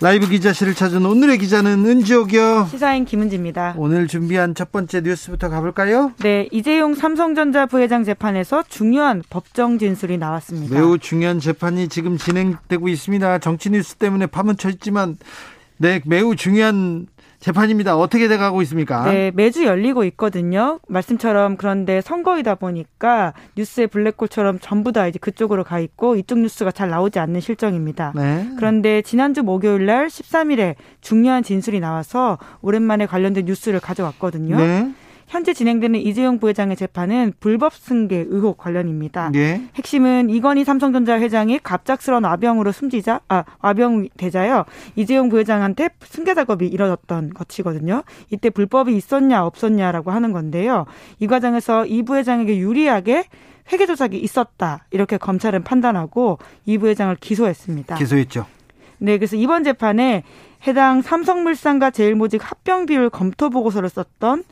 라이브 기자실을 찾은 오늘의 기자는 은지옥이요. 시사인 김은지입니다. 오늘 준비한 첫 번째 뉴스부터 가볼까요? 네, 이재용 삼성전자 부회장 재판에서 중요한 법정 진술이 나왔습니다. 매우 중요한 재판이 지금 진행되고 있습니다. 정치 뉴스 때문에 파묻혀 있지만 네, 매우 중요한 재판입니다. 어떻게 돼가고 있습니까? 네, 매주 열리고 있거든요. 말씀처럼 그런데 선거이다 보니까 뉴스의 블랙홀처럼 전부 다 이제 그쪽으로 가 있고 이쪽 뉴스가 잘 나오지 않는 실정입니다. 네. 그런데 지난주 목요일 날 13일에 중요한 진술이 나와서 오랜만에 관련된 뉴스를 가져왔거든요. 네. 현재 진행되는 이재용 부회장의 재판은 불법 승계 의혹 관련입니다. 네. 핵심은 이건희 삼성전자 회장이 갑작스러운 와병으로 숨지자 아 와병 되자요 이재용 부회장한테 승계 작업이 이뤄졌던 것이거든요. 이때 불법이 있었냐 없었냐라고 하는 건데요. 이 과정에서 이 부회장에게 유리하게 회계 조작이 있었다 이렇게 검찰은 판단하고 이 부회장을 기소했습니다. 기소했죠. 네, 그래서 이번 재판에 해당 삼성물산과 제일모직 합병 비율 검토 보고서를 썼던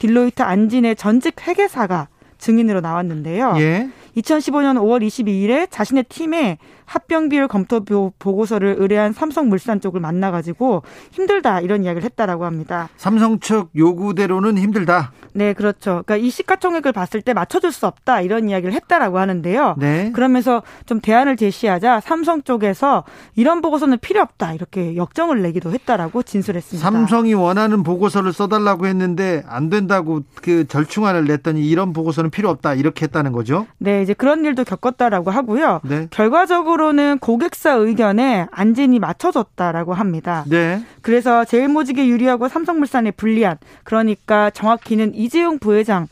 딜로이트 안진의 전직 회계사가 증인으로 나왔는데요. 예. 2015년 5월 22일에 자신의 팀에 합병 비율 검토 보고서를 의뢰한 삼성물산 쪽을 만나가지고 힘들다 이런 이야기를 했다라고 합니다. 삼성 측 요구대로는 힘들다. 네, 그렇죠. 그러니까 이 시가총액을 봤을 때 맞춰줄 수 없다 이런 이야기를 했다라고 하는데요. 네. 그러면서 좀 대안을 제시하자 삼성 쪽에서 이런 보고서는 필요 없다 이렇게 역정을 내기도 했다라고 진술했습니다. 삼성이 원하는 보고서를 써달라고 했는데 안 된다고 그 절충안을 냈더니 이런 보고서는 필요 없다 이렇게 했다는 거죠. 네, 이제 그런 일도 겪었다라고 하고요. 네. 결과적으로 결과적으로는 고객사 의견에 안진이 맞춰졌다라고 합니다. 네. 그래서 제일모직에 유리하고 삼성물산에 불리한 그러니까 정확히는 이재용 부회장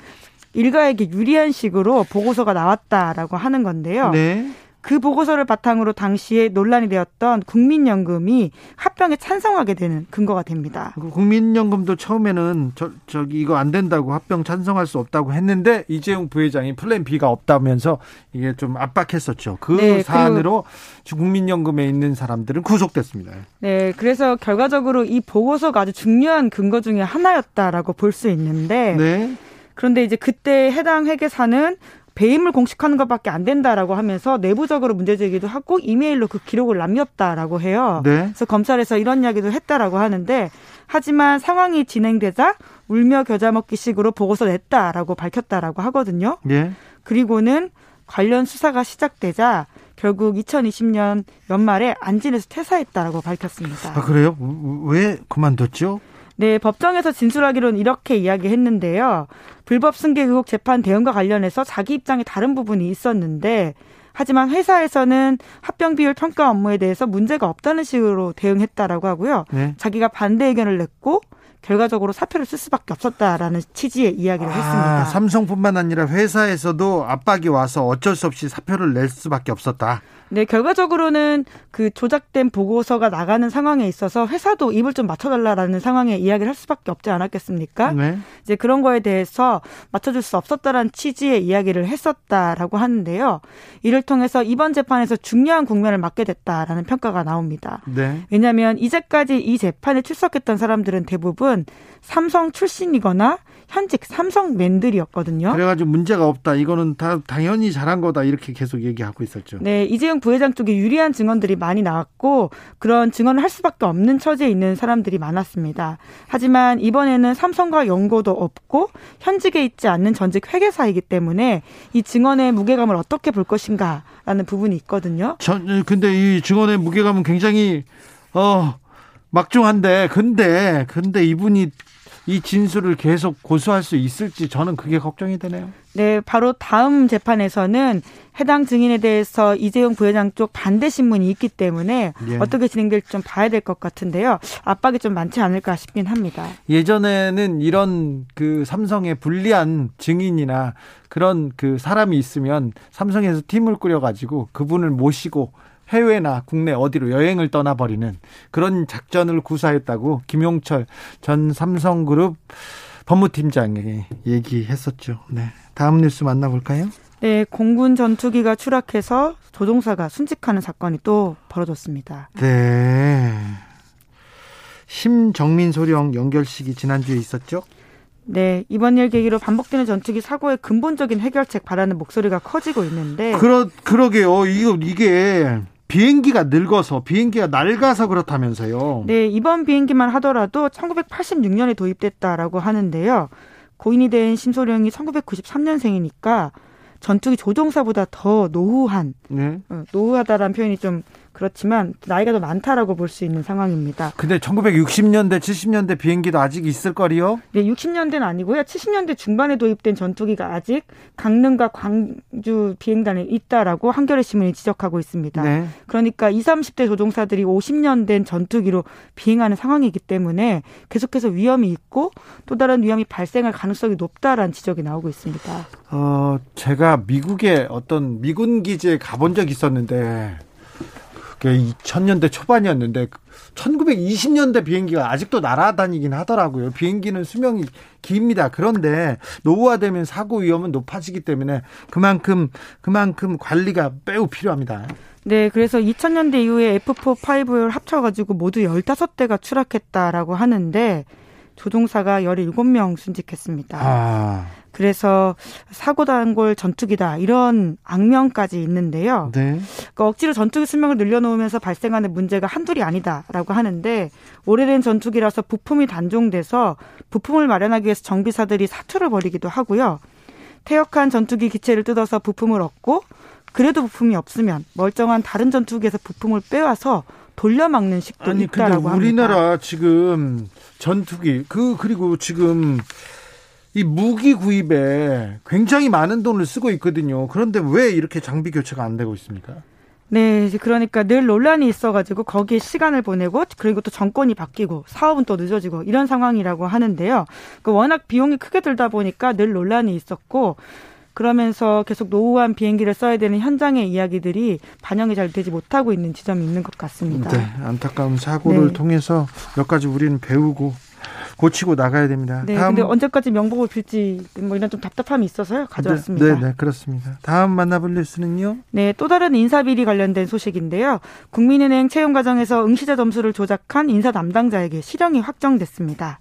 일가에게 유리한 식으로 보고서가 나왔다라고 하는 건데요. 네. 그 보고서를 바탕으로 당시에 논란이 되었던 국민연금이 합병에 찬성하게 되는 근거가 됩니다. 그 국민연금도 처음에는 저, 저기 이거 안 된다고 합병 찬성할 수 없다고 했는데 이재용 부회장이 플랜 B가 없다면서 이게 좀 압박했었죠. 그 네, 사안으로 국민연금에 있는 사람들은 구속됐습니다. 네, 그래서 결과적으로 이 보고서가 아주 중요한 근거 중에 하나였다라고 볼 수 있는데 네. 그런데 이제 그때 해당 회계사는 배임을 공식하는 것밖에 안 된다라고 하면서 내부적으로 문제 제기도 하고 이메일로 그 기록을 남겼다라고 해요. 네. 그래서 검찰에서 이런 이야기도 했다라고 하는데 하지만 상황이 진행되자 울며 겨자 먹기식으로 보고서 냈다라고 밝혔다라고 하거든요. 네. 그리고는 관련 수사가 시작되자 결국 2020년 연말에 안진에서 퇴사했다라고 밝혔습니다. 아 그래요? 왜 그만뒀죠? 네, 법정에서 진술하기로는 이렇게 이야기했는데요. 불법 승계 의혹 재판 대응과 관련해서 자기 입장에 다른 부분이 있었는데 하지만 회사에서는 합병 비율 평가 업무에 대해서 문제가 없다는 식으로 대응했다라고 하고요. 네. 자기가 반대 의견을 냈고 결과적으로 사표를 쓸 수밖에 없었다라는 취지의 이야기를 아, 했습니다. 삼성뿐만 아니라 회사에서도 압박이 와서 어쩔 수 없이 사표를 낼 수밖에 없었다. 네, 결과적으로는 그 조작된 보고서가 나가는 상황에 있어서 회사도 입을 좀 맞춰달라라는 상황에 이야기를 할 수밖에 없지 않았겠습니까? 네. 이제 그런 거에 대해서 맞춰줄 수 없었다라는 취지의 이야기를 했었다라고 하는데요. 이를 통해서 이번 재판에서 중요한 국면을 맞게 됐다라는 평가가 나옵니다. 네. 왜냐하면 이제까지 이 재판에 출석했던 사람들은 대부분 삼성 출신이거나 현직 삼성맨들이었거든요. 그래가지고 문제가 없다. 이거는 다 당연히 잘한 거다. 이렇게 계속 얘기하고 있었죠. 네, 이재용 부회장 쪽에 유리한 증언들이 많이 나왔고 그런 증언을 할 수밖에 없는 처지에 있는 사람들이 많았습니다. 하지만 이번에는 삼성과 연고도 없고 현직에 있지 않는 전직 회계사이기 때문에 이 증언의 무게감을 어떻게 볼 것인가라는 부분이 있거든요. 전 근데 이 증언의 무게감은 굉장히 어 막중한데 근데 근데 이분이 이 진술을 계속 고수할 수 있을지 저는 그게 걱정이 되네요. 네, 바로 다음 재판에서는 해당 증인에 대해서 이재용 부회장 쪽 반대 신문이 있기 때문에 예. 어떻게 진행될지 좀 봐야 될 것 같은데요. 압박이 좀 많지 않을까 싶긴 합니다. 예전에는 이런 그 삼성의 불리한 증인이나 그런 그 사람이 있으면 삼성에서 팀을 꾸려가지고 그분을 모시고 해외나 국내 어디로 여행을 떠나버리는 그런 작전을 구사했다고 김용철 전 삼성그룹 법무팀장에게 얘기했었죠. 네. 다음 뉴스 만나볼까요? 네, 공군 전투기가 추락해서 조종사가 순직하는 사건이 또 벌어졌습니다. 네. 심정민 소령 연결식이 지난주에 있었죠? 네, 이번 일 계기로 반복되는 전투기 사고의 근본적인 해결책 바라는 목소리가 커지고 있는데. 그러, 그러게요. 이거, 이게 비행기가 늙어서 비행기가 낡아서 그렇다면서요. 네, 이번 비행기만 하더라도 1986년에 도입됐다라고 하는데요. 고인이 된 심소령이 1993년생이니까 전투기 조종사보다 더 노후한 네. 어, 노후하다라는 표현이 좀 그렇지만 나이가 더 많다라고 볼 수 있는 상황입니다. 근데 1960년대, 70년대 비행기도 아직 있을 거리요? 네, 60년대는 아니고요. 70년대 중반에 도입된 전투기가 아직 강릉과 광주 비행단에 있다라고 한겨레 신문이 지적하고 있습니다. 네. 그러니까 20, 30대 조종사들이 50년 된 전투기로 비행하는 상황이기 때문에 계속해서 위험이 있고 또 다른 위험이 발생할 가능성이 높다라는 지적이 나오고 있습니다. 어, 제가 미국의 어떤 미군 기지에 가본 적 있었는데 그게 2000년대 초반이었는데 1920년대 비행기가 아직도 날아다니긴 하더라고요. 비행기는 수명이 깁니다. 그런데 노후화되면 사고 위험은 높아지기 때문에 그만큼 그만큼 관리가 매우 필요합니다. 네, 그래서 2000년대 이후에 F4, 5를 합쳐가지고 모두 15대가 추락했다라고 하는데 조종사가 17명 순직했습니다. 아. 그래서 사고 단골 전투기다 이런 악명까지 있는데요. 네. 그러니까 억지로 전투기 수명을 늘려놓으면서 발생하는 문제가 한둘이 아니다라고 하는데 오래된 전투기라서 부품이 단종돼서 부품을 마련하기 위해서 정비사들이 사투를 벌이기도 하고요. 퇴역한 전투기 기체를 뜯어서 부품을 얻고 그래도 부품이 없으면 멀쩡한 다른 전투기에서 부품을 빼와서 돌려막는 식도 아니, 있다라고 근데 우리나라 합니다. 지금 전투기 그 그리고 지금 이 무기 구입에 굉장히 많은 돈을 쓰고 있거든요. 그런데 왜 이렇게 장비 교체가 안 되고 있습니까? 네, 그러니까 늘 논란이 있어가지고 거기에 시간을 보내고 그리고 또 정권이 바뀌고 사업은 또 늦어지고 이런 상황이라고 하는데요. 그 워낙 비용이 크게 들다 보니까 늘 논란이 있었고 그러면서 계속 노후한 비행기를 써야 되는 현장의 이야기들이 반영이 잘 되지 못하고 있는 지점이 있는 것 같습니다. 네, 안타까운 사고를 네. 통해서 몇 가지 우리는 배우고 고치고 나가야 됩니다. 네, 다음 근데 언제까지 명복을 빌지 뭐 이런 좀 답답함이 있어서요 가져왔습니다. 네, 네, 네, 그렇습니다. 다음 만나볼 뉴스는요. 네, 또 다른 인사 비리 관련된 소식인데요. 국민은행 채용 과정에서 응시자 점수를 조작한 인사 담당자에게 실형이 확정됐습니다.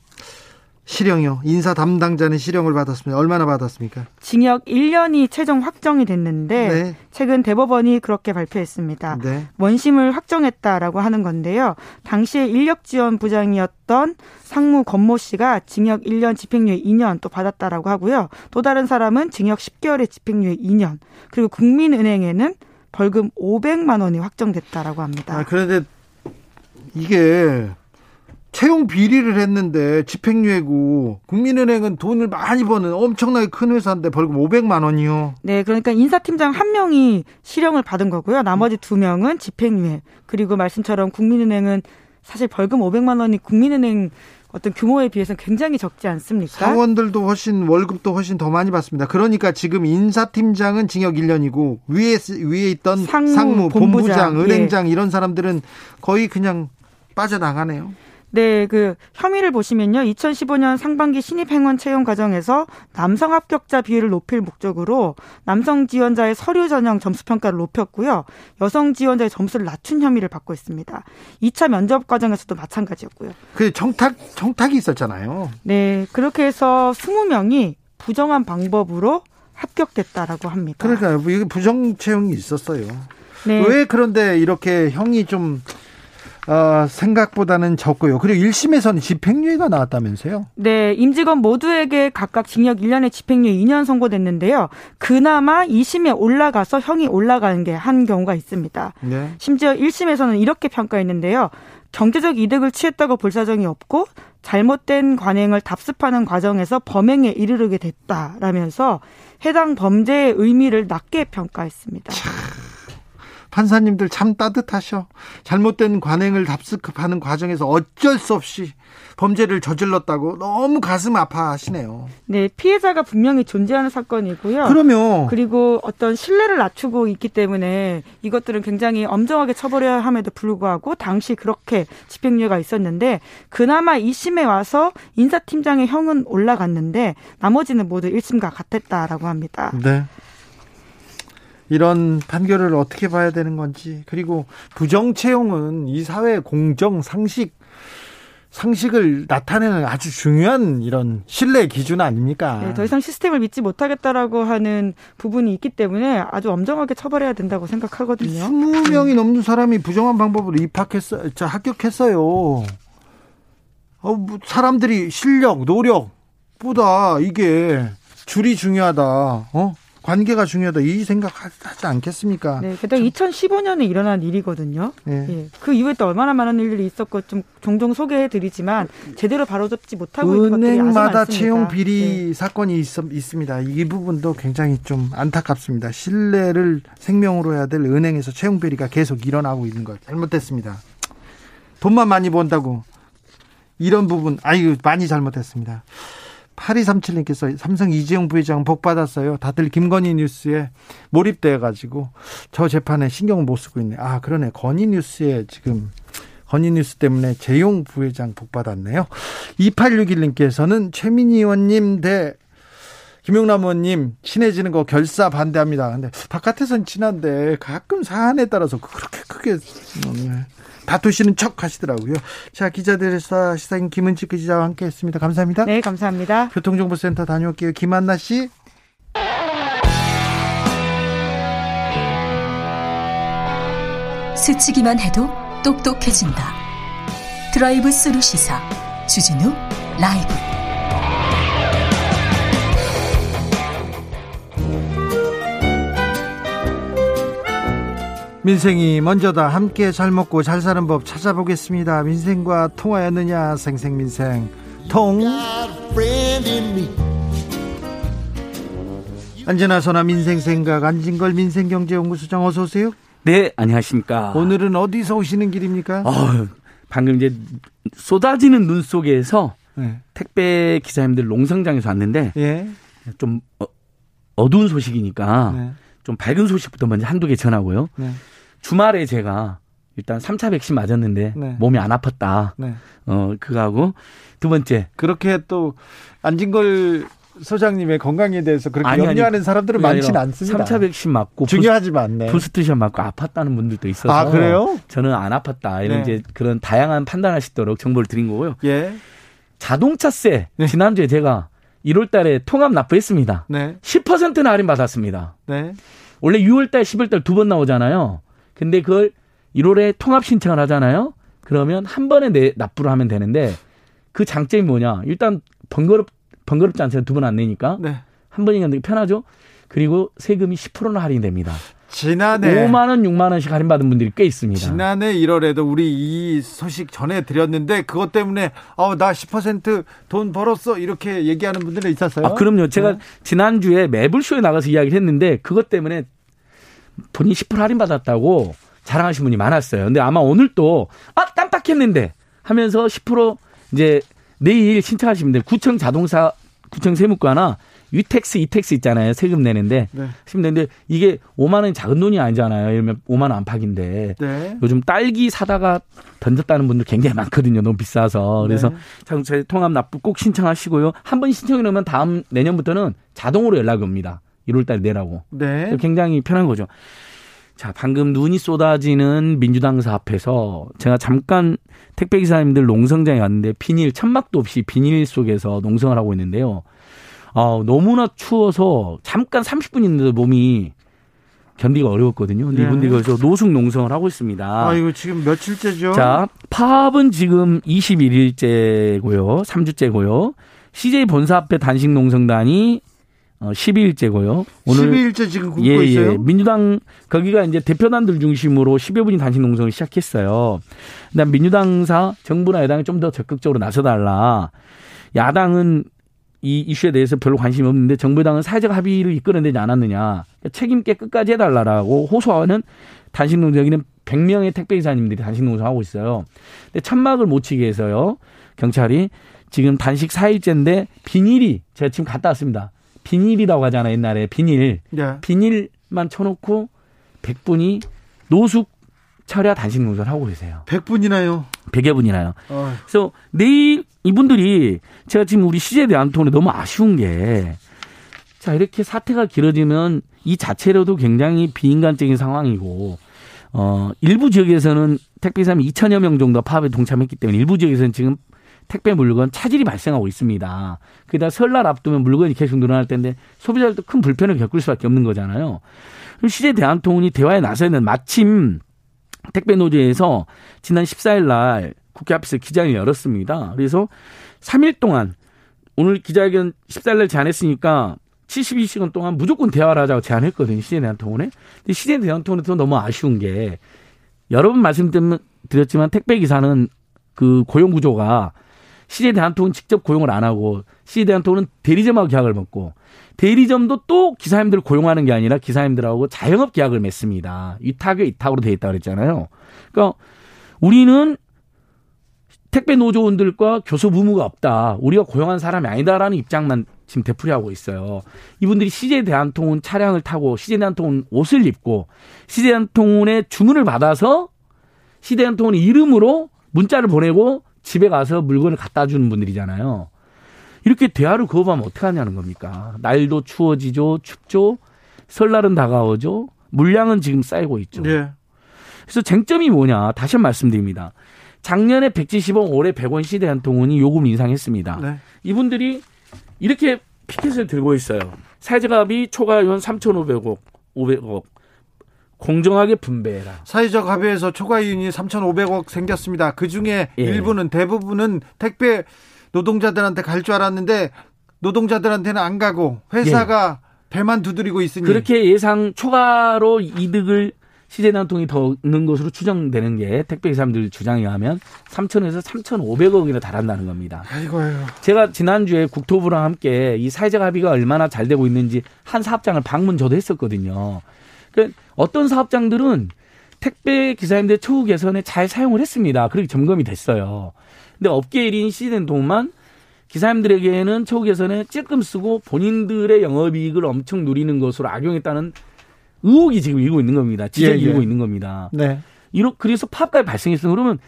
실형이요. 인사 담당자는 실형을 받았습니다. 얼마나 받았습니까? 징역 1년이 최종 확정이 됐는데 네. 최근 대법원이 그렇게 발표했습니다. 네. 원심을 확정했다라고 하는 건데요. 당시에 인력 지원 부장이었던 상무 권모 씨가 징역 1년 집행유예 2년 또 받았다라고 하고요. 또 다른 사람은 징역 10개월의 집행유예 2년. 그리고 국민은행에는 벌금 500만 원이 확정됐다라고 합니다. 아, 그런데 이게 채용 비리를 했는데 집행유예고 국민은행은 돈을 많이 버는 엄청나게 큰 회사인데 벌금 500만 원이요. 네, 그러니까 인사팀장 한 명이 실형을 받은 거고요. 나머지 두 명은 집행유예. 그리고 말씀처럼 국민은행은 사실 벌금 500만 원이 국민은행 어떤 규모에 비해서는 굉장히 적지 않습니까? 사원들도 훨씬 월급도 훨씬 더 많이 받습니다. 그러니까 지금 인사팀장은 징역 1년이고 위에 위에 있던 상무, 상무 본부장, 본부장, 은행장 예. 이런 사람들은 거의 그냥 빠져나가네요. 네, 그 혐의를 보시면요. 2015년 상반기 신입 행원 채용 과정에서 남성 합격자 비율을 높일 목적으로 남성 지원자의 서류 전형 점수 평가를 높였고요. 여성 지원자의 점수를 낮춘 혐의를 받고 있습니다. 2차 면접 과정에서도 마찬가지였고요. 그 청탁 청탁이 있었잖아요. 네, 그렇게 해서 20명이 부정한 방법으로 합격됐다라고 합니다. 그러니까 이게 부정 채용이 있었어요. 네. 왜 그런데 이렇게 형이 좀 어, 생각보다는 적고요. 그리고 1심에서는 집행유예가 나왔다면서요? 네, 임직원 모두에게 각각 징역 1년에 집행유예 2년 선고됐는데요. 그나마 2심에 올라가서 형이 올라가는 게 한 경우가 있습니다. 네. 심지어 1심에서는 이렇게 평가했는데요. 경제적 이득을 취했다고 볼 사정이 없고 잘못된 관행을 답습하는 과정에서 범행에 이르르게 됐다라면서 해당 범죄의 의미를 낮게 평가했습니다. 참. 판사님들 참 따뜻하셔. 잘못된 관행을 답습하는 과정에서 어쩔 수 없이 범죄를 저질렀다고 너무 가슴 아파하시네요. 네, 피해자가 분명히 존재하는 사건이고요. 그러면 그리고 어떤 신뢰를 낮추고 있기 때문에 이것들은 굉장히 엄정하게 처벌해야 함에도 불구하고 당시 그렇게 집행유예가 있었는데 그나마 2심에 와서 인사팀장의 형은 올라갔는데 나머지는 모두 1심과 같았다라고 합니다. 네. 이런 판결을 어떻게 봐야 되는 건지 그리고 부정 채용은 이 사회 공정 상식 상식을 나타내는 아주 중요한 이런 신뢰 기준 아닙니까? 네, 더 이상 시스템을 믿지 못하겠다라고 하는 부분이 있기 때문에 아주 엄정하게 처벌해야 된다고 생각하거든요. 20명이 넘는 사람이 부정한 방법으로 입학했어, 저 합격했어요. 어, 뭐 사람들이 실력, 노력보다 이게 줄이 중요하다. 어? 관계가 중요하다 이 생각하지 않겠습니까? 네, 게다가 2015년에 일어난 일이거든요. 네. 예, 그 이후에 또 얼마나 많은 일들이 있었고 좀 종종 소개해드리지만 제대로 바로잡지 못하고 있는 것들이 많습니다. 채용 비리 네. 사건이 있, 있습니다. 이 부분도 굉장히 좀 안타깝습니다. 신뢰를 생명으로 해야 될 은행에서 채용 비리가 계속 일어나고 있는 것 잘못됐습니다. 돈만 많이 번다고 이런 부분 아유 많이 잘못했습니다. 8237님께서 삼성 이재용 부회장 복 받았어요. 다들 김건희 뉴스에 몰입돼 가지고 저 재판에 신경을 못 쓰고 있네. 아, 그러네. 건희 뉴스에 지금 건희 뉴스 때문에 재용 부회장 복 받았네요. 2861님께서는 최민희 의원님 대 김용남 의원님 친해지는 거 결사 반대합니다. 근데 바깥에선 친한데 가끔 사안에 따라서 그렇게 크게 음, 다투시는 척 하시더라고요. 자, 기자들의 사 시사인 김은지 기자와 함께 했습니다. 감사합니다. 네, 감사합니다. 교통정보센터 다녀올게요. 김한나 씨. 스치기만 해도 똑똑해진다. 드라이브 스루 시사 주진우 라이브. 민생이 먼저다. 함께 잘 먹고 잘 사는 법 찾아보겠습니다. 민생과 통하였느냐? 생생민생 통. 안진아 소나 민생생각 안진걸 민생경제연구소장 어서 오세요. 네, 안녕하십니까. 오늘은 어디서 오시는 길입니까? 어, 방금 이제 쏟아지는 눈 속에서 네. 택배 기사님들 농성장에서 왔는데 예. 좀 어, 두운 소식이니까 네. 좀 밝은 소식부터 먼저 한두 개 전하고요. 네. 주말에 제가 일단 3차 백신 맞았는데 네. 몸이 안 아팠다. 네. 어, 그거하고 두 번째. 그렇게 또 안진걸 소장님의 건강에 대해서 그렇게 아니, 염려하는 사람들은 많지는 않습니다. 3차 백신 맞고 중요하지만 네. 부스트샷 맞고 아팠다는 분들도 있어서 아, 그래요? 저는 안 아팠다. 이런 네. 이제 그런 다양한 있도록 정보를 드린 거고요. 예. 자동차세 네. 지난주에 제가 1월 달에 통합 납부했습니다. 네. 10%는 할인 받았습니다. 네. 원래 6월 달, 10월 달 두 번 나오잖아요. 근데 그걸 1월에 통합 신청을 하잖아요. 그러면 한 번에 내 납부를 하면 되는데 그 장점이 뭐냐? 일단 번거롭 번거롭지 않잖아요. 두 번 안 내니까. 네. 한 되게 편하죠. 그리고 세금이 10%는 할인됩니다. 지난해 5만 원, 6만 원씩 할인 받은 분들이 꽤 있습니다. 지난해 1월에도 우리 이 소식 전해 드렸는데 그것 때문에 어나 10%돈 벌었어 이렇게 얘기하는 분들이 있었어요. 아, 그럼요. 제가 네. 지난주에 매불쇼에 나가서 이야기를 했는데 그것 때문에 본인 10% 할인 받았다고 자랑하신 분이 많았어요. 근데 아마 오늘 또, 아, 깜빡했는데 하면서 10% 이제 내일 신청하시면 돼요. 구청 자동차, 구청 세무과나 유택스, 이택스 있잖아요. 세금 내는데. 네. 하시면 되는데 이게 5만 원이 작은 돈이 아니잖아요. 예를 들면 5만 원 안팎인데. 네. 요즘 딸기 사다가 던졌다는 분들 굉장히 많거든요. 너무 비싸서. 그래서 네. 자동차 통합 납부 꼭 신청하시고요. 한 번 신청해 놓으면 다음 내년부터는 자동으로 연락이 옵니다. 1월 달에 내라고. 네. 굉장히 편한 거죠. 자, 방금 눈이 쏟아지는 민주당사 앞에서 제가 잠깐 택배기사님들 농성장에 갔는데 비닐, 천막도 없이 비닐 속에서 농성을 하고 있는데요. 아, 너무나 추워서 잠깐 30분 있는데 몸이 견디가 어려웠거든요. 근데 네. 이분들이 거기서 노숙 농성을 하고 있습니다. 아, 이거 지금 며칠째죠? 자, 파업은 지금 21일째고요. 3주째고요. CJ 본사 앞에 단식 농성단이 어, 12일째고요. 오늘 12일째 지금 굶고 예, 예. 있어요. 예. 민주당 거기가 이제 대표단들 중심으로 10여 분이 단식 농성을 시작했어요. 그다음 민주당사 정부나 여당이 좀 더 적극적으로 나서달라. 야당은 이 이슈에 대해서 별로 관심이 없는데 정부 당은 사회적 합의를 이끌어내지 않았느냐. 책임 있게 끝까지 해달라고 호소하는 단식 농장에는 100명의 택배 기사님들이 단식 농성하고 있어요. 근데 천막을 못 치게 해서요. 경찰이 지금 단식 4일째인데 비닐이 제가 지금 갔다 왔습니다. 비닐이라고 하잖아요. 옛날에 비닐. 네. 비닐만 쳐놓고 100분이 노숙 철야 단식 농사를 하고 계세요. 100분이나요? 100여 분이나요. 어. 그래서 내일 이분들이 제가 지금 우리 시제대 안톤에 너무 아쉬운 게 자, 이렇게 사태가 길어지면 이 자체로도 굉장히 비인간적인 상황이고 어, 일부 지역에서는 택배사람이 2천여 명 정도 파업에 동참했기 때문에 일부 지역에서는 지금 택배 물건 차질이 발생하고 있습니다. 그다 설날 앞두면 물건이 계속 늘어날 텐데 소비자들도 큰 불편을 겪을 수밖에 없는 거잖아요. 시제 대한통운이 대화에 나서는 마침 택배 노조에서 지난 14일 날 국회 앞에서 기자회견 열었습니다. 그래서 3일 동안 오늘 기자회견 14일 날 제안했으니까 72시간 동안 무조건 대화를 하자고 제안했거든요. 시제 대한통운에. 근데 시제 대한통운에서 너무 아쉬운 게 여러 번 말씀드렸지만 택배 기사는 그 고용 구조가 시제 대한통운 직접 고용을 안 하고 시제 대한통운은 대리점하고 계약을 맺고 대리점도 또 기사님들을 고용하는 게 아니라 기사님들하고 자영업 계약을 맺습니다. 위탁에 위탁으로 돼 있다 그랬잖아요. 그러니까 우리는 택배 노조원들과 교섭 의무가 없다. 우리가 고용한 사람이 아니다라는 입장만 지금 되풀이하고 있어요. 이분들이 CJ 대한통운 차량을 타고 CJ 대한통운 옷을 입고 CJ 대한통운의 주문을 받아서 CJ 대한통운의 이름으로 문자를 보내고 집에 가서 물건을 갖다 주는 분들이잖아요. 이렇게 대화를 거부하면 어떻게 하냐는 겁니까? 날도 추워지죠, 춥죠, 설날은 다가오죠, 물량은 지금 쌓이고 있죠. 네. 그래서 쟁점이 뭐냐? 다시 한번 말씀드립니다. 작년에 170원, 올해 100원 시대 한 통운이 요금 인상했습니다. 네. 이분들이 이렇게 피켓을 들고 있어요. 합의 초과연 3,500억, 500억. 공정하게 분배해라. 사회적 합의에서 초과 이윤이 3,500억 생겼습니다. 그 중에 예. 일부는 대부분은 택배 노동자들한테 갈 줄 알았는데 노동자들한테는 안 가고 회사가 예. 배만 두드리고 있으니 그렇게 예상 초과로 이득을 시제단통이 더 있는 것으로 추정되는 게 택배 기사님들 주장에 하면 3천에서 3,500억이나 달한다는 겁니다. 아이고요. 제가 지난주에 국토부랑 함께 이 사회적 합의가 얼마나 잘 되고 있는지 한 사업장을 방문 저도 했었거든요. 그 어떤 사업장들은 택배 기사님들 처우 개선에 잘 사용을 했습니다. 그렇게 점검이 됐어요. 근데 업계 1인 시대동만 기사님들에게는 처우 개선에 찔끔 쓰고 본인들의 영업이익을 엄청 누리는 것으로 악용했다는 의혹이 지금 일고 있는 겁니다. 지적이 예, 예. 일고 있는 겁니다. 네. 이러 그래서 파업까지 발생했어. 그러면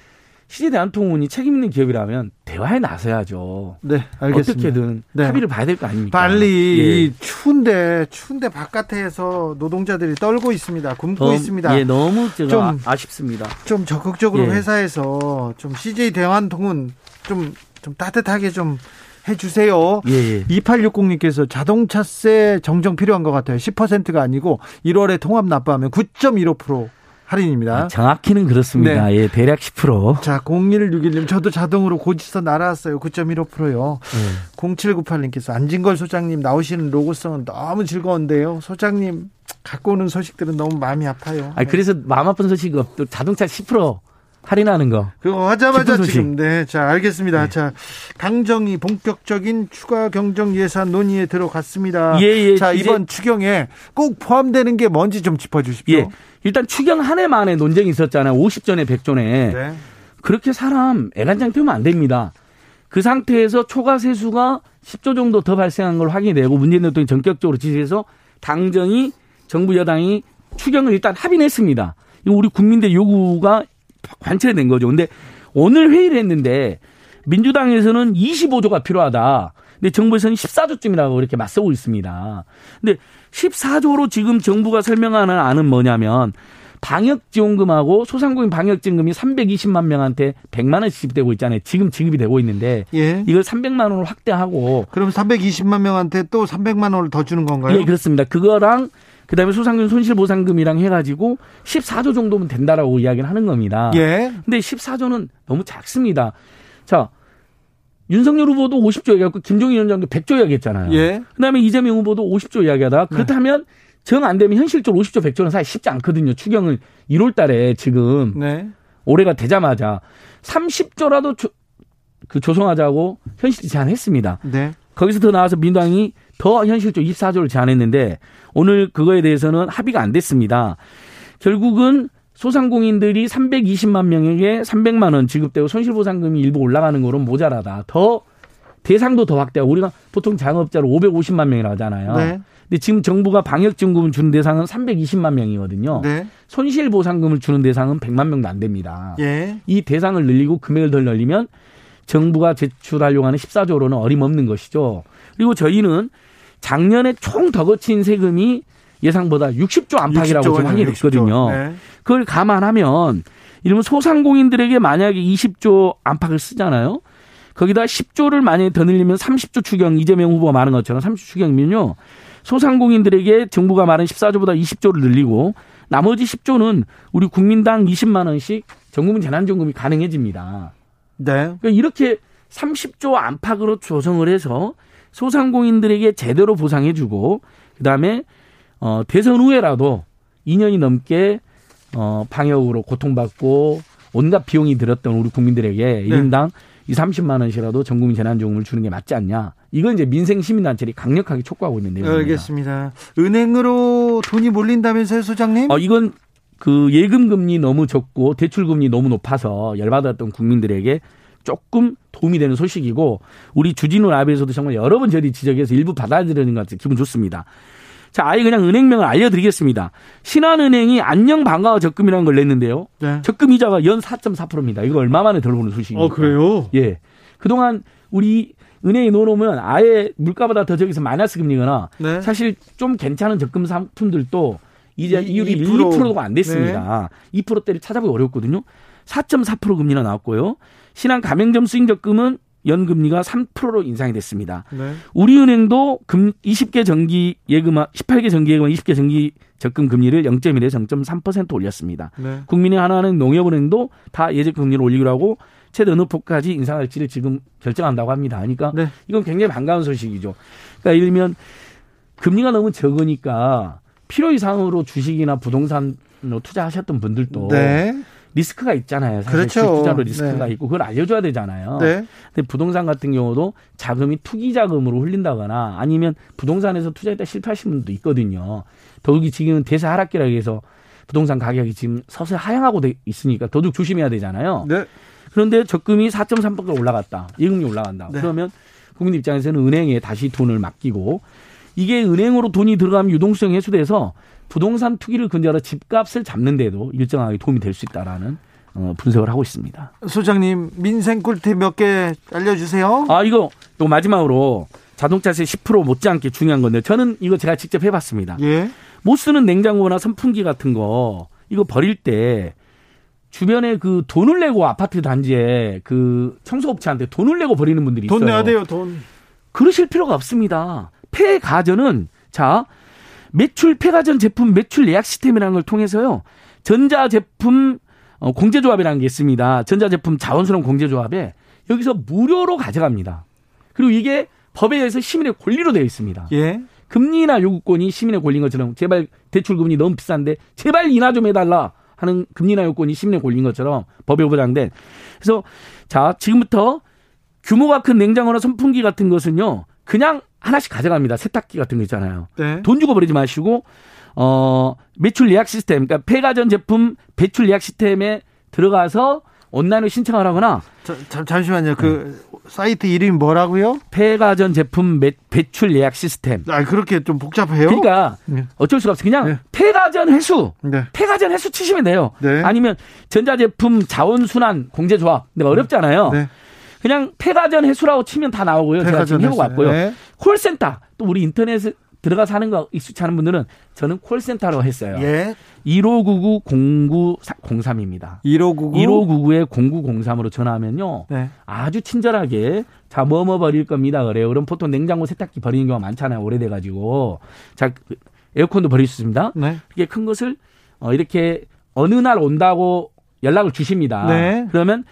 시제대한통운이 책임 있는 기업이라면 대화에 나서야죠. 네, 알겠습니다. 어떻게든 네. 합의를 봐야 될 거 아닙니까? 빨리 예. 추운데 추운데 바깥에서 노동자들이 떨고 있습니다. 굶고 어, 있습니다. 예, 너무 좀 아쉽습니다. 좀 적극적으로 예. 회사에서 좀 CJ 대한통운 좀 좀 따뜻하게 좀 해주세요. 예, 예. 2860님께서 자동차세 정정 필요한 것 같아요. 10%가 아니고 1월에 통합 납부하면 9.15% 할인입니다. 아, 정확히는 그렇습니다. 네. 예, 대략 10%. 자, 0161님, 저도 자동으로 고지서 날아왔어요. 9.15%요. 네. 0798님께서 안진걸 소장님 나오시는 로고성은 너무 즐거운데요. 소장님 갖고 오는 소식들은 너무 마음이 아파요. 아, 그래서 마음 아픈 소식이 없, 자동차 10% 할인하는 거. 그거 하자마자 지금 네, 자 알겠습니다. 네. 자 당정이 본격적인 추가 경정 예산 논의에 들어갔습니다. 예, 예, 자 이번 추경에 꼭 포함되는 게 뭔지 좀 짚어 주십시오. 예. 일단 추경 한 해 만에 논쟁이 있었잖아요. 50전에 100전에. 네. 그렇게 사람 애간장 태우면 안 됩니다. 그 상태에서 초과 세수가 10조 정도 더 발생한 걸 확인되고 문재인 대통령이 전격적으로 지시해서 당정이 정부 여당이 추경을 일단 합의했습니다. 이거 우리 국민들 요구가 관철된 거죠. 근데 오늘 회의를 했는데 민주당에서는 25조가 필요하다. 근데 정부에서는 14조쯤이라고 이렇게 맞서고 있습니다. 근데 14조로 지금 정부가 설명하는 안은 뭐냐면 방역 지원금하고 소상공인 방역 지원금이 320만 명한테 100만 원씩 지급되고 있잖아요. 지금 지급이 되고 있는데 예. 이걸 300만 원으로 확대하고 그럼 320만 명한테 또 300만 원을 더 주는 건가요? 예, 그렇습니다. 그거랑 그다음에 소상공인 손실보상금이랑 해가지고 14조 정도면 된다라고 이야기를 하는 겁니다. 예. 근데 14조는 너무 작습니다. 자, 윤석열 후보도 50조 얘기하고 김종인 위원장도 100조 이야기했잖아요. 예. 그다음에 이재명 후보도 50조 이야기하다. 네. 그렇다면 네. 정안 되면 현실적으로 50조 100조는 사실 쉽지 않거든요. 추경을 1월 달에 지금 네. 올해가 되자마자 30조라도 조, 그 조성하자고 현실 제안했습니다. 네. 거기서 더 나와서 민주당이 더 현실적으로 24조를 제안했는데 오늘 그거에 대해서는 합의가 안 됐습니다. 결국은 소상공인들이 320만 명에게 300만 원 지급되고 손실보상금이 일부 올라가는 거로 모자라다. 더 대상도 더 확대하고 우리가 보통 장업자로 550만 명이라고 하잖아요. 네. 근데 지금 정부가 방역증금을 주는 대상은 320만 명이거든요. 네. 손실보상금을 주는 대상은 100만 명도 안 됩니다. 예. 이 대상을 늘리고 금액을 더 늘리면 정부가 제출하려고 하는 14조로는 어림없는 것이죠. 그리고 저희는 작년에 총 더 거친 세금이 예상보다 60조 안팎이라고 60조 지금 확인이 됐거든요. 네. 그걸 감안하면 이러면 소상공인들에게 만약에 20조 안팎을 쓰잖아요. 거기다 10조를 만약에 더 늘리면 30조 추경 이재명 후보가 말한 것처럼 30조 추경이면요. 소상공인들에게 정부가 말한 14조보다 20조를 늘리고 나머지 10조는 우리 국민당 20만 원씩 전국민 재난지원금이 가능해집니다. 네. 그러니까 이렇게 30조 안팎으로 조성을 해서 소상공인들에게 제대로 보상해주고 그다음에 어, 대선 후에라도 2년이 넘게 어, 방역으로 고통받고 온갖 비용이 들었던 우리 국민들에게 네. 1인당 이 30만 원씩이라도 전 국민 재난지원금을 주는 게 맞지 않냐. 이건 이제 민생 시민단체들이 강력하게 촉구하고 있는 내용입니다. 알겠습니다. 은행으로 돈이 몰린다면서요, 소장님? 어, 이건 그 예금 금리 너무 적고 대출 금리 너무 높아서 열받았던 국민들에게 조금 도움이 되는 소식이고 우리 주진우 라비에서도 정말 여러 번 저희 지적해서 일부 받아들이는 것 같아서 기분 좋습니다. 자, 아예 그냥 은행명을 알려드리겠습니다. 신한은행이 안녕 반가워 적금이라는 걸 냈는데요. 네. 적금 이자가 연 4.4%입니다. 이거 얼마 만에 들어보는 소식입니까? 어, 그래요? 예. 그동안 우리 은행에 넣어놓으면 아예 물가보다 더 저기서 마이너스 금리거나 네. 사실 좀 괜찮은 적금 상품들도 이제 이율이 2%. 1%가 안 됐습니다. 네. 2%대를 찾아보기 어렵거든요. 4.4% 금리나 나왔고요. 신한 가맹점 수익 적금은 연금리가 3%로 인상이 됐습니다. 네. 우리은행도 금 20개 정기 예금 18개 정기 예금 20개 정기 적금 금리를 0.1에서 0.3% 올렸습니다. 네. 국민의 하나는 농협은행도 다 예적 금리를 올리기로 하고 최대 어느 폭까지 인상할지를 지금 결정한다고 합니다. 그러니까 네. 이건 굉장히 반가운 소식이죠. 그러니까 예를 들면 금리가 너무 적으니까 필요 이상으로 주식이나 부동산으로 투자하셨던 분들도 네. 리스크가 있잖아요. 사실 그렇죠. 투자로 리스크가 네. 있고 그걸 알려줘야 되잖아요. 네. 근데 부동산 같은 경우도 자금이 투기 자금으로 흘린다거나 아니면 부동산에서 투자했다 실패하신 분도 있거든요. 더욱이 지금은 대세 하락기라고 해서 부동산 가격이 지금 서서히 하향하고 있으니까 더욱 조심해야 되잖아요. 네. 그런데 적금이 4.3% 올라갔다. 예금이 올라간다. 네. 그러면 국민 입장에서는 은행에 다시 돈을 맡기고 이게 은행으로 돈이 들어가면 유동성 해소돼서 부동산 투기를 근절하러 집값을 잡는데도 일정하게 도움이 될 수 있다라는 어, 분석을 하고 있습니다. 소장님 민생 꿀팁 몇 개 알려주세요. 아 이거 또 마지막으로 자동차세 10% 못지않게 중요한 건데 저는 이거 제가 직접 해봤습니다. 예. 못 쓰는 냉장고나 선풍기 같은 거 이거 버릴 때 주변에 그 돈을 내고 아파트 단지에 그 청소업체한테 돈을 내고 버리는 분들이 있어요. 돈 내야 돼요, 돈. 그러실 필요가 없습니다. 폐가전은 자 매출 폐가전 제품 매출 예약 시스템이라는 걸 통해서요. 전자 제품 어, 공제조합이라는 게 있습니다. 전자 제품 자원순환 공제조합에 여기서 무료로 가져갑니다. 그리고 이게 법에 의해서 시민의 권리로 되어 있습니다. 예. 금리나 요구권이 시민의 권리인 것처럼 제발 대출 금리 너무 비싼데 제발 인하 좀 해달라 하는 금리나 요건이 시민의 권리인 것처럼 법에 보장된. 그래서 자 지금부터 규모가 큰 냉장고나 선풍기 같은 것은요 그냥 하나씩 가져갑니다. 세탁기 같은 거 있잖아요. 네. 돈 주고 버리지 마시고 어 매출 예약 시스템, 그러니까 폐가전 제품 배출 예약 시스템에 들어가서 온라인으로 신청을 하거나 자, 잠, 잠시만요. 그 네. 사이트 이름이 뭐라고요? 폐가전 제품 매, 배출 예약 시스템. 아 그렇게 좀 복잡해요? 그러니까 네. 어쩔 수가 없어. 그냥 네. 폐가전 회수. 네. 폐가전 회수 치시면 돼요. 네. 아니면 전자제품 자원순환 공제조합. 근데 어렵잖아요. 네. 그냥 폐가전 해수라고 치면 다 나오고요. 제가 지금 해보고 왔고요. 네. 콜센터 또 우리 인터넷에 들어가서 하는 거 익숙치 않은 분들은 저는 콜센터로 했어요. 예. 1599-0903입니다. 1599? 1599에 0903으로 전화하면요. 네. 아주 친절하게 자, 뭐뭐 버릴 겁니다. 그래요. 그럼 보통 냉장고 세탁기 버리는 경우가 많잖아요. 오래돼가지고. 자, 에어컨도 버릴 수 있습니다. 네. 이게 큰 것을 어, 이렇게 어느 날 온다고 연락을 주십니다. 네. 그러면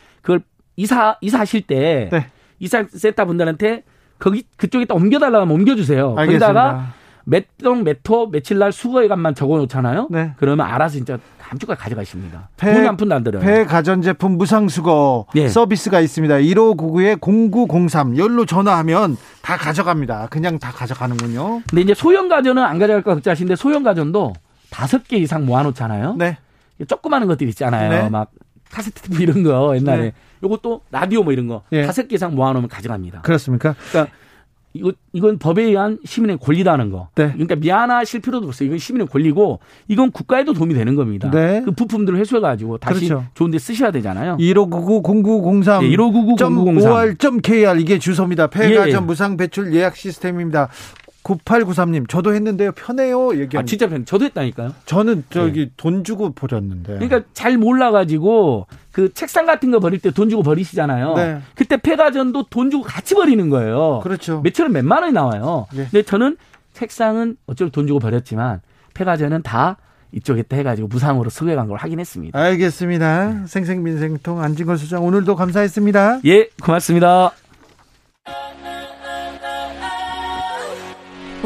이사 이사하실 때 네. 이사 센터 분들한테 거기 그쪽에다 옮겨달라고 하면 옮겨주세요. 알겠습니다. 거기다가 몇동 몇호 며칠 날 수거해간만 적어놓잖아요. 네. 그러면 알아서 진짜 주까지 가져가십니다. 배, 돈이 한 푼도 안 들어요. 배 가전제품 무상수거 예. 서비스가 있습니다. 1599-0903 열로 전화하면 다 가져갑니다. 그냥 다 가져가는군요. 근데 이제 소형 가전은 안 가져갈까 걱정하시는데 소형 가전도 다섯 개 이상 모아놓잖아요. 네. 조그마한 것들 있잖아요. 네. 막 카세트 테이프 이런 거 옛날에 네. 요것도 라디오 뭐 이런 거 예. 다섯 개 이상 모아놓으면 가져갑니다. 그렇습니까? 그러니까 이거 이건 법에 의한 시민의 권리다는 거. 네. 그러니까 미안하실 필요도 없어요. 이건 시민의 권리고 이건 국가에도 도움이 되는 겁니다. 네. 그 부품들을 회수해 가지고 다시 그렇죠. 좋은데 쓰셔야 되잖아요. 1599-0903 네, 1599-0903 이게 주소입니다. 폐가전 예. 무상 배출 예약 시스템입니다. 9893님, 저도 했는데요. 편해요. 얘기합니다. 아, 진짜 편. 저도 했다니까요. 저는 저기 네. 돈 주고 버렸는데. 그러니까 잘 몰라가지고 그 책상 같은 거 버릴 때 돈 주고 버리시잖아요. 네. 그때 폐가전도 돈 주고 같이 버리는 거예요. 그렇죠. 매출은 몇만 원이 나와요. 네. 근데 저는 책상은 어쩔 돈 주고 버렸지만 폐가전은 다 이쪽에 해가지고 무상으로 수거간 걸 확인했습니다. 알겠습니다. 생생민생통 안진걸 수장 오늘도 감사했습니다. 예, 고맙습니다.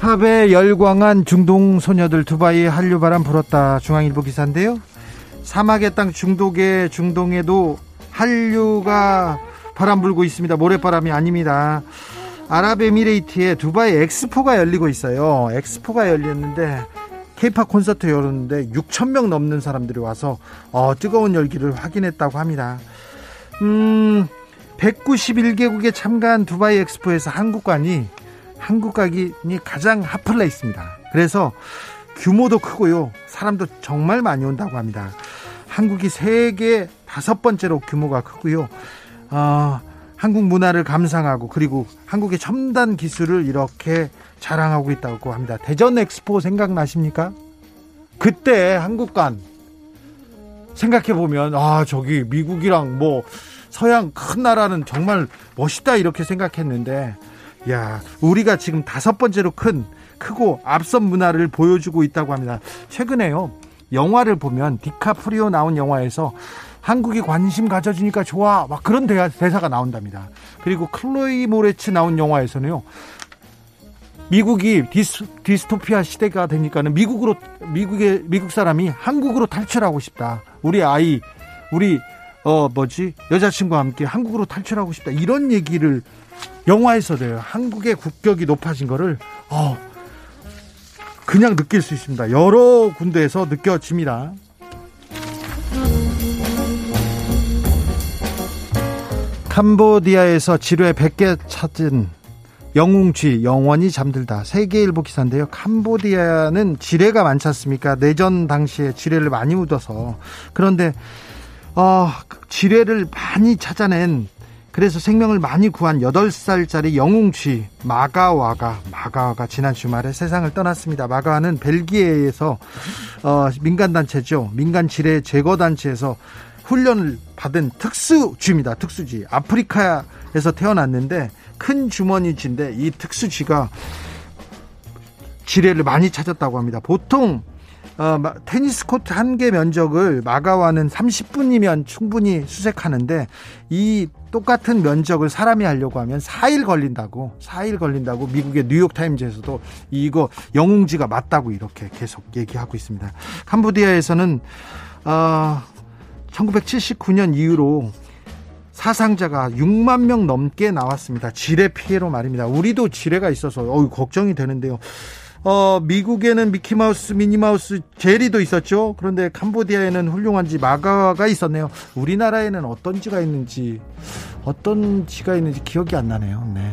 합에 열광한 중동 소녀들 두바이에 한류 바람 불었다. 중앙일보 기사인데요. 사막의 땅 중독에 중동에도 한류가 바람 불고 있습니다. 모래바람이 아닙니다. 아랍에미레이트에 두바이 엑스포가 열리고 있어요. 엑스포가 열렸는데 케이팝 콘서트 열었는데 6천 명 넘는 사람들이 와서 어, 뜨거운 열기를 확인했다고 합니다. 음, 191개국에 참가한 두바이 엑스포에서 한국관이 한국 가기 가장 hot place입니다. 그래서 규모도 크고요. 사람도 정말 많이 온다고 합니다. 한국이 세계 다섯 번째로 규모가 크고요. 어, 한국 문화를 감상하고 그리고 한국의 첨단 기술을 이렇게 자랑하고 있다고 합니다. 대전 엑스포 생각나십니까? 그때 한국관 생각해 보면 아 저기 미국이랑 뭐 서양 큰 나라는 정말 멋있다 이렇게 생각했는데 야, 우리가 지금 다섯 번째로 큰 크고 앞선 문화를 보여주고 있다고 합니다. 최근에요. 영화를 보면 디카프리오 나온 영화에서 한국이 관심 가져주니까 좋아. 막 그런 대사 가 나온답니다. 그리고 클로이 모레츠 나온 영화에서는요. 미국이 디스, 디스토피아 시대가 되니까는 미국으로 미국의 미국 사람이 한국으로 탈출하고 싶다. 우리 아이 우리 어 뭐지 여자친구와 함께 한국으로 탈출하고 싶다. 이런 얘기를 영화에서도요. 한국의 국격이 높아진 거를 어, 그냥 느낄 수 있습니다. 여러 군데에서 느껴집니다. 캄보디아에서 지뢰 100개 찾은 영웅쥐 영원히 잠들다 세계일보 기사인데요. 캄보디아는 지뢰가 많지 않습니까? 내전 당시에 지뢰를 많이 묻어서 그런데 어, 지뢰를 많이 찾아낸 그래서 생명을 많이 구한 8살짜리 영웅쥐 마가와가 마가와가 지난 주말에 세상을 떠났습니다. 마가와는 벨기에에서 어, 민간 단체죠. 민간 지뢰 제거 단체에서 훈련을 받은 특수쥐입니다. 특수쥐. 아프리카에서 태어났는데 큰 주머니 쥐인데 이 특수쥐가 지뢰를 많이 찾았다고 합니다. 보통 어, 테니스 코트 한 개 면적을 마가와는 30분이면 충분히 수색하는데 이 똑같은 면적을 사람이 하려고 하면 4일 걸린다고 4일 걸린다고 미국의 뉴욕 타임즈에서도 이거 영웅지가 맞다고 이렇게 계속 얘기하고 있습니다. 캄보디아에서는 어, 1979년 이후로 사상자가 6만 명 넘게 나왔습니다. 지뢰 피해로 말입니다. 우리도 지뢰가 있어서 어우 걱정이 되는데요. 어, 미국에는 미키마우스, 미니마우스, 제리도 있었죠. 그런데 캄보디아에는 훌륭한 지 마가가 있었네요. 우리나라에는 어떤 지가 있는지, 어떤 지가 있는지 기억이 안 나네요. 네.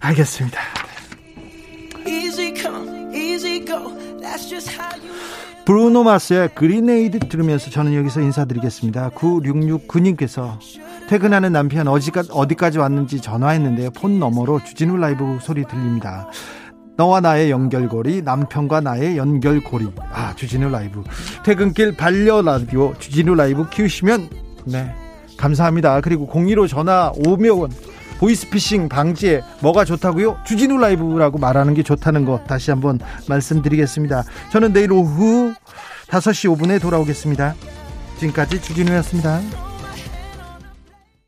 알겠습니다. 브루노 마스의 그린에이드 들으면서 저는 여기서 인사드리겠습니다. 9669님께서 퇴근하는 남편 어디까지, 왔는지 전화했는데요. 폰 너머로 주진우 라이브 소리 들립니다. 너와 나의 연결고리, 남편과 나의 연결고리. 아, 자, 주진우 라이브. 퇴근길 반려 라디오 주진우 라이브 키우시면 네. 감사합니다. 그리고 02로 전화 오면 보이스피싱 방지에 뭐가 좋다고요? 주진우 라이브라고 말하는 게 좋다는 거 다시 한번 말씀드리겠습니다. 저는 내일 오후 5시 5분에 돌아오겠습니다. 지금까지 주진우였습니다.